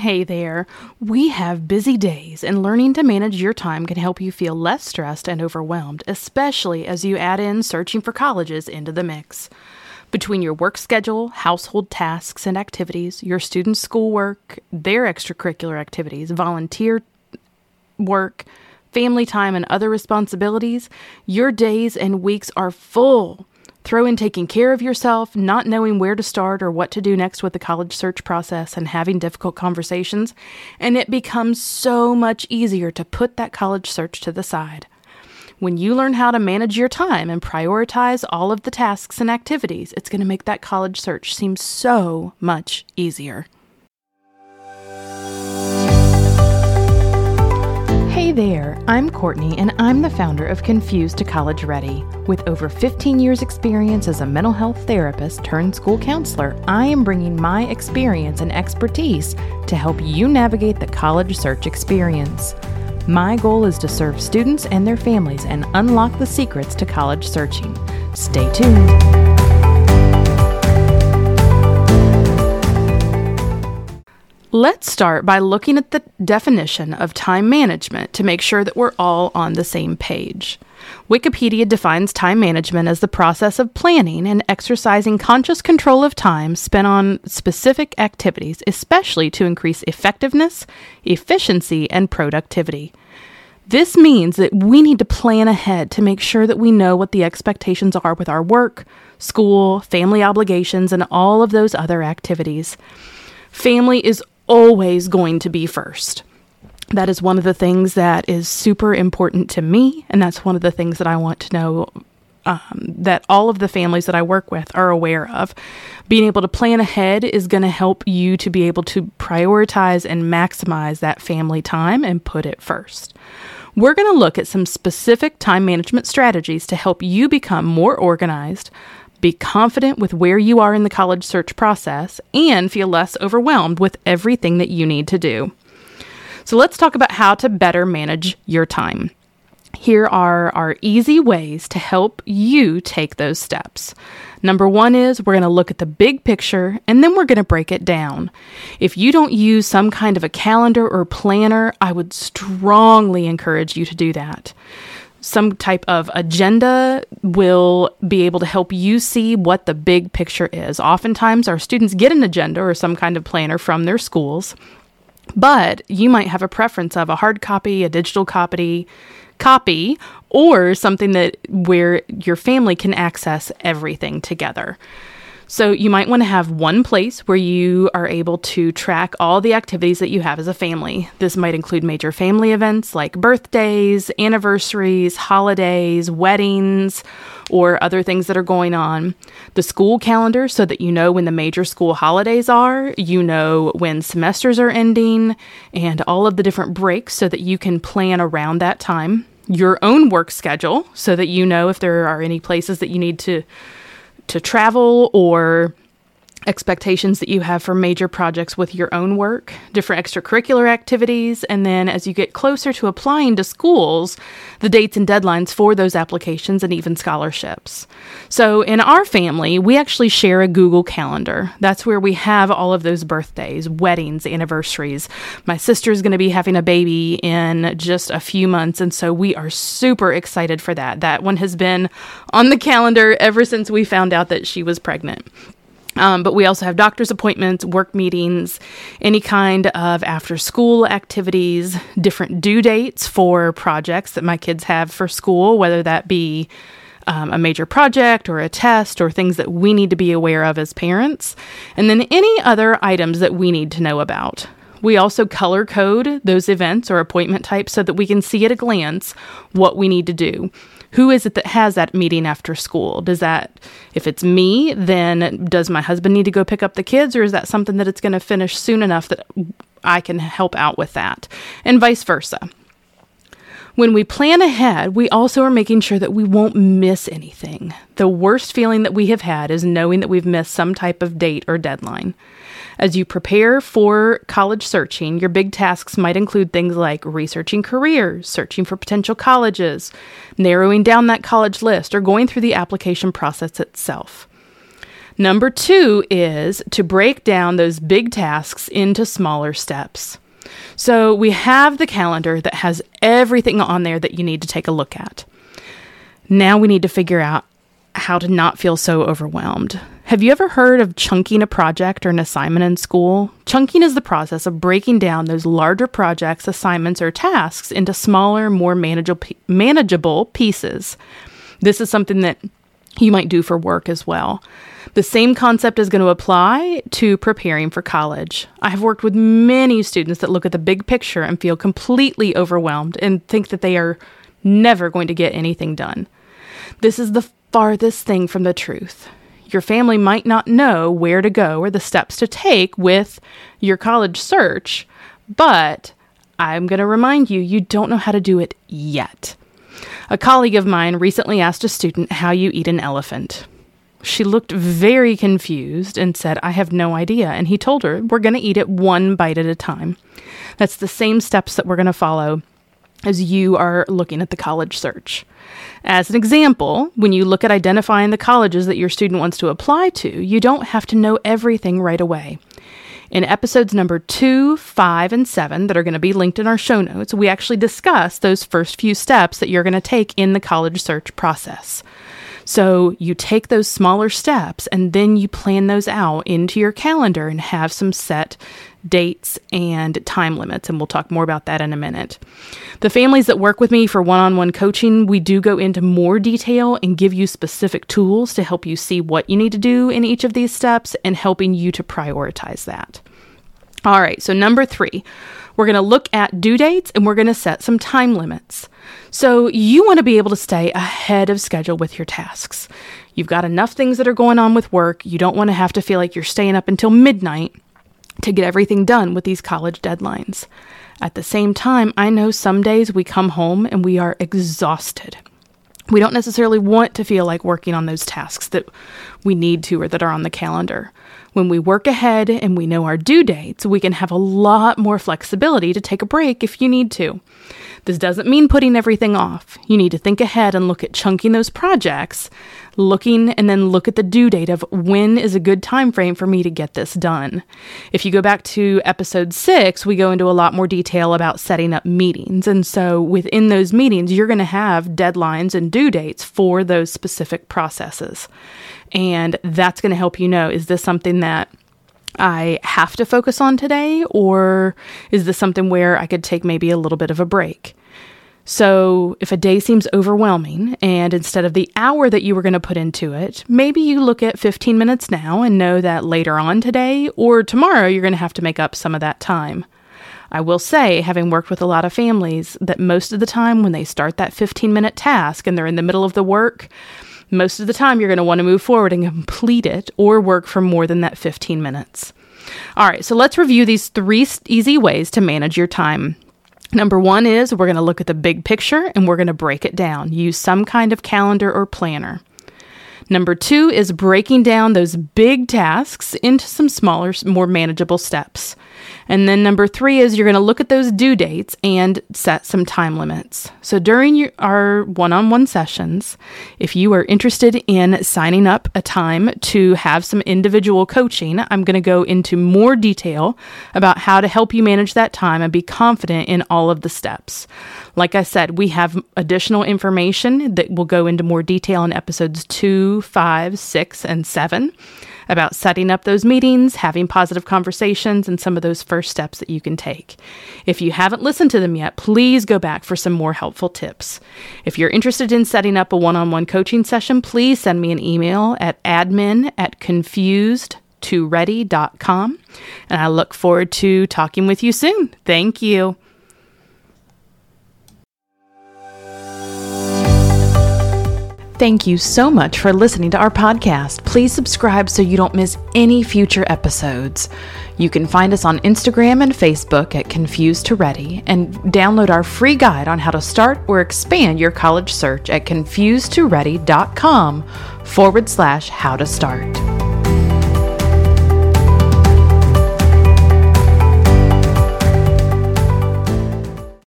Hey there. We have busy days, and learning to manage your time can help you feel less stressed and overwhelmed, especially as you add in searching for colleges into the mix. Between your work schedule, household tasks and activities, your students' schoolwork, their extracurricular activities, volunteer work, family time, and other responsibilities, your days and weeks are full. Throw in taking care of yourself, not knowing where to start or what to do next with the college search process, and having difficult conversations, and it becomes so much easier to put that college search to the side. When you learn how to manage your time and prioritize all of the tasks and activities, it's going to make that college search seem so much easier. Hey there, I'm Courtney, and I'm the founder of Confused to College Ready. With over 15 years' experience as a mental health therapist turned school counselor, I am bringing my experience and expertise to help you navigate the college search experience. My goal is to serve students and their families and unlock the secrets to college searching. Stay tuned. Let's start by looking at the definition of time management to make sure that we're all on the same page. Wikipedia defines time management as the process of planning and exercising conscious control of time spent on specific activities, especially to increase effectiveness, efficiency, and productivity. This means that we need to plan ahead to make sure that we know what the expectations are with our work, school, family obligations, and all of those other activities. Family is always going to be first. That is one of the things that is super important to me, and that's one of the things that I want to know um, that all of the families that I work with are aware of. Being able to plan ahead is going to help you to be able to prioritize and maximize that family time and put it first. We're going to look at some specific time management strategies to help you become more organized, be confident with where you are in the college search process, and feel less overwhelmed with everything that you need to do. So, let's talk about how to better manage your time. Here are our easy ways to help you take those steps. Number one is we're going to look at the big picture and then we're going to break it down. If you don't use some kind of a calendar or planner, I would strongly encourage you to do that some type of agenda will be able to help you see what the big picture is. Oftentimes, our students get an agenda or some kind of planner from their schools, but you might have a preference of a hard copy, a digital copy, copy, or something that where your family can access everything together. So you might want to have one place where you are able to track all the activities that you have as a family. This might include major family events like birthdays, anniversaries, holidays, weddings, or other things that are going on. The school calendar so that you know when the major school holidays are, you know when semesters are ending, and all of the different breaks so that you can plan around that time. Your own work schedule so that you know if there are any places that you need to to travel or expectations that you have for major projects with your own work, different extracurricular activities, and then as you get closer to applying to schools, the dates and deadlines for those applications and even scholarships. So in our family, we actually share a Google Calendar. That's where we have all of those birthdays, weddings, anniversaries. My sister is going to be having a baby in just a few months, and so we are super excited for that. That one has been on the calendar ever since we found out that she was pregnant. Um, but we also have doctor's appointments, work meetings, any kind of after school activities, different due dates for projects that my kids have for school, whether that be um, a major project or a test or things that we need to be aware of as parents, and then any other items that we need to know about. We also color code those events or appointment types so that we can see at a glance what we need to do who is it that has that meeting after school? Does that, if it's me, then does my husband need to go pick up the kids, or is that something that it's going to finish soon enough that I can help out with that? And vice versa. When we plan ahead, we also are making sure that we won't miss anything. The worst feeling that we have had is knowing that we've missed some type of date or deadline. As you prepare for college searching, your big tasks might include things like researching careers, searching for potential colleges, narrowing down that college list, or going through the application process itself. Number two is to break down those big tasks into smaller steps. So we have the calendar that has everything on there that you need to take a look at. Now we need to figure out how to not feel so overwhelmed. Have you ever heard of chunking a project or an assignment in school? Chunking is the process of breaking down those larger projects, assignments, or tasks into smaller, more manageable, manageable pieces. This is something that you might do for work as well. The same concept is going to apply to preparing for college. I have worked with many students that look at the big picture and feel completely overwhelmed and think that they are never going to get anything done. This is the farthest thing from the truth. Your family might not know where to go or the steps to take with your college search, but I'm going to remind you, you don't know how to do it yet. A colleague of mine recently asked a student how you eat an elephant. She looked very confused and said, I have no idea. And he told her, We're going to eat it one bite at a time. That's the same steps that we're going to follow as you are looking at the college search. As an example, when you look at identifying the colleges that your student wants to apply to, you don't have to know everything right away. In episodes number two, five, and seven, that are going to be linked in our show notes, we actually discuss those first few steps that you're going to take in the college search process. So you take those smaller steps and then you plan those out into your calendar and have some set dates and time limits. And we'll talk more about that in a minute. The families that work with me for one on one coaching, we do go into more detail and give you specific tools to help you see what you need to do in each of these steps and helping you to prioritize that. All right, so number three, we're going to look at due dates and we're going to set some time limits. So, you want to be able to stay ahead of schedule with your tasks. You've got enough things that are going on with work. You don't want to have to feel like you're staying up until midnight to get everything done with these college deadlines. At the same time, I know some days we come home and we are exhausted. We don't necessarily want to feel like working on those tasks that we need to or that are on the calendar. When we work ahead and we know our due dates, we can have a lot more flexibility to take a break if you need to. This doesn't mean putting everything off. You need to think ahead and look at chunking those projects, looking and then look at the due date of when is a good time frame for me to get this done. If you go back to episode 6, we go into a lot more detail about setting up meetings. And so within those meetings, you're going to have deadlines and due dates for those specific processes. And that's going to help you know is this something that I have to focus on today, or is this something where I could take maybe a little bit of a break? So, if a day seems overwhelming, and instead of the hour that you were going to put into it, maybe you look at 15 minutes now and know that later on today or tomorrow you're going to have to make up some of that time. I will say, having worked with a lot of families, that most of the time when they start that 15 minute task and they're in the middle of the work, most of the time, you're going to want to move forward and complete it or work for more than that 15 minutes. All right, so let's review these three easy ways to manage your time. Number one is we're going to look at the big picture and we're going to break it down. Use some kind of calendar or planner. Number two is breaking down those big tasks into some smaller, more manageable steps. And then number three is you're going to look at those due dates and set some time limits. So during your, our one on one sessions, if you are interested in signing up a time to have some individual coaching, I'm going to go into more detail about how to help you manage that time and be confident in all of the steps. Like I said, we have additional information that will go into more detail in episodes two, five, six, and seven about setting up those meetings, having positive conversations, and some of those first steps that you can take. If you haven't listened to them yet, please go back for some more helpful tips. If you're interested in setting up a one on one coaching session, please send me an email at admin at confused to ready.com. And I look forward to talking with you soon. Thank you. Thank you so much for listening to our podcast. Please subscribe so you don't miss any future episodes. You can find us on Instagram and Facebook at Confused to Ready and download our free guide on how to start or expand your college search at confusedtoready.com forward slash how to start.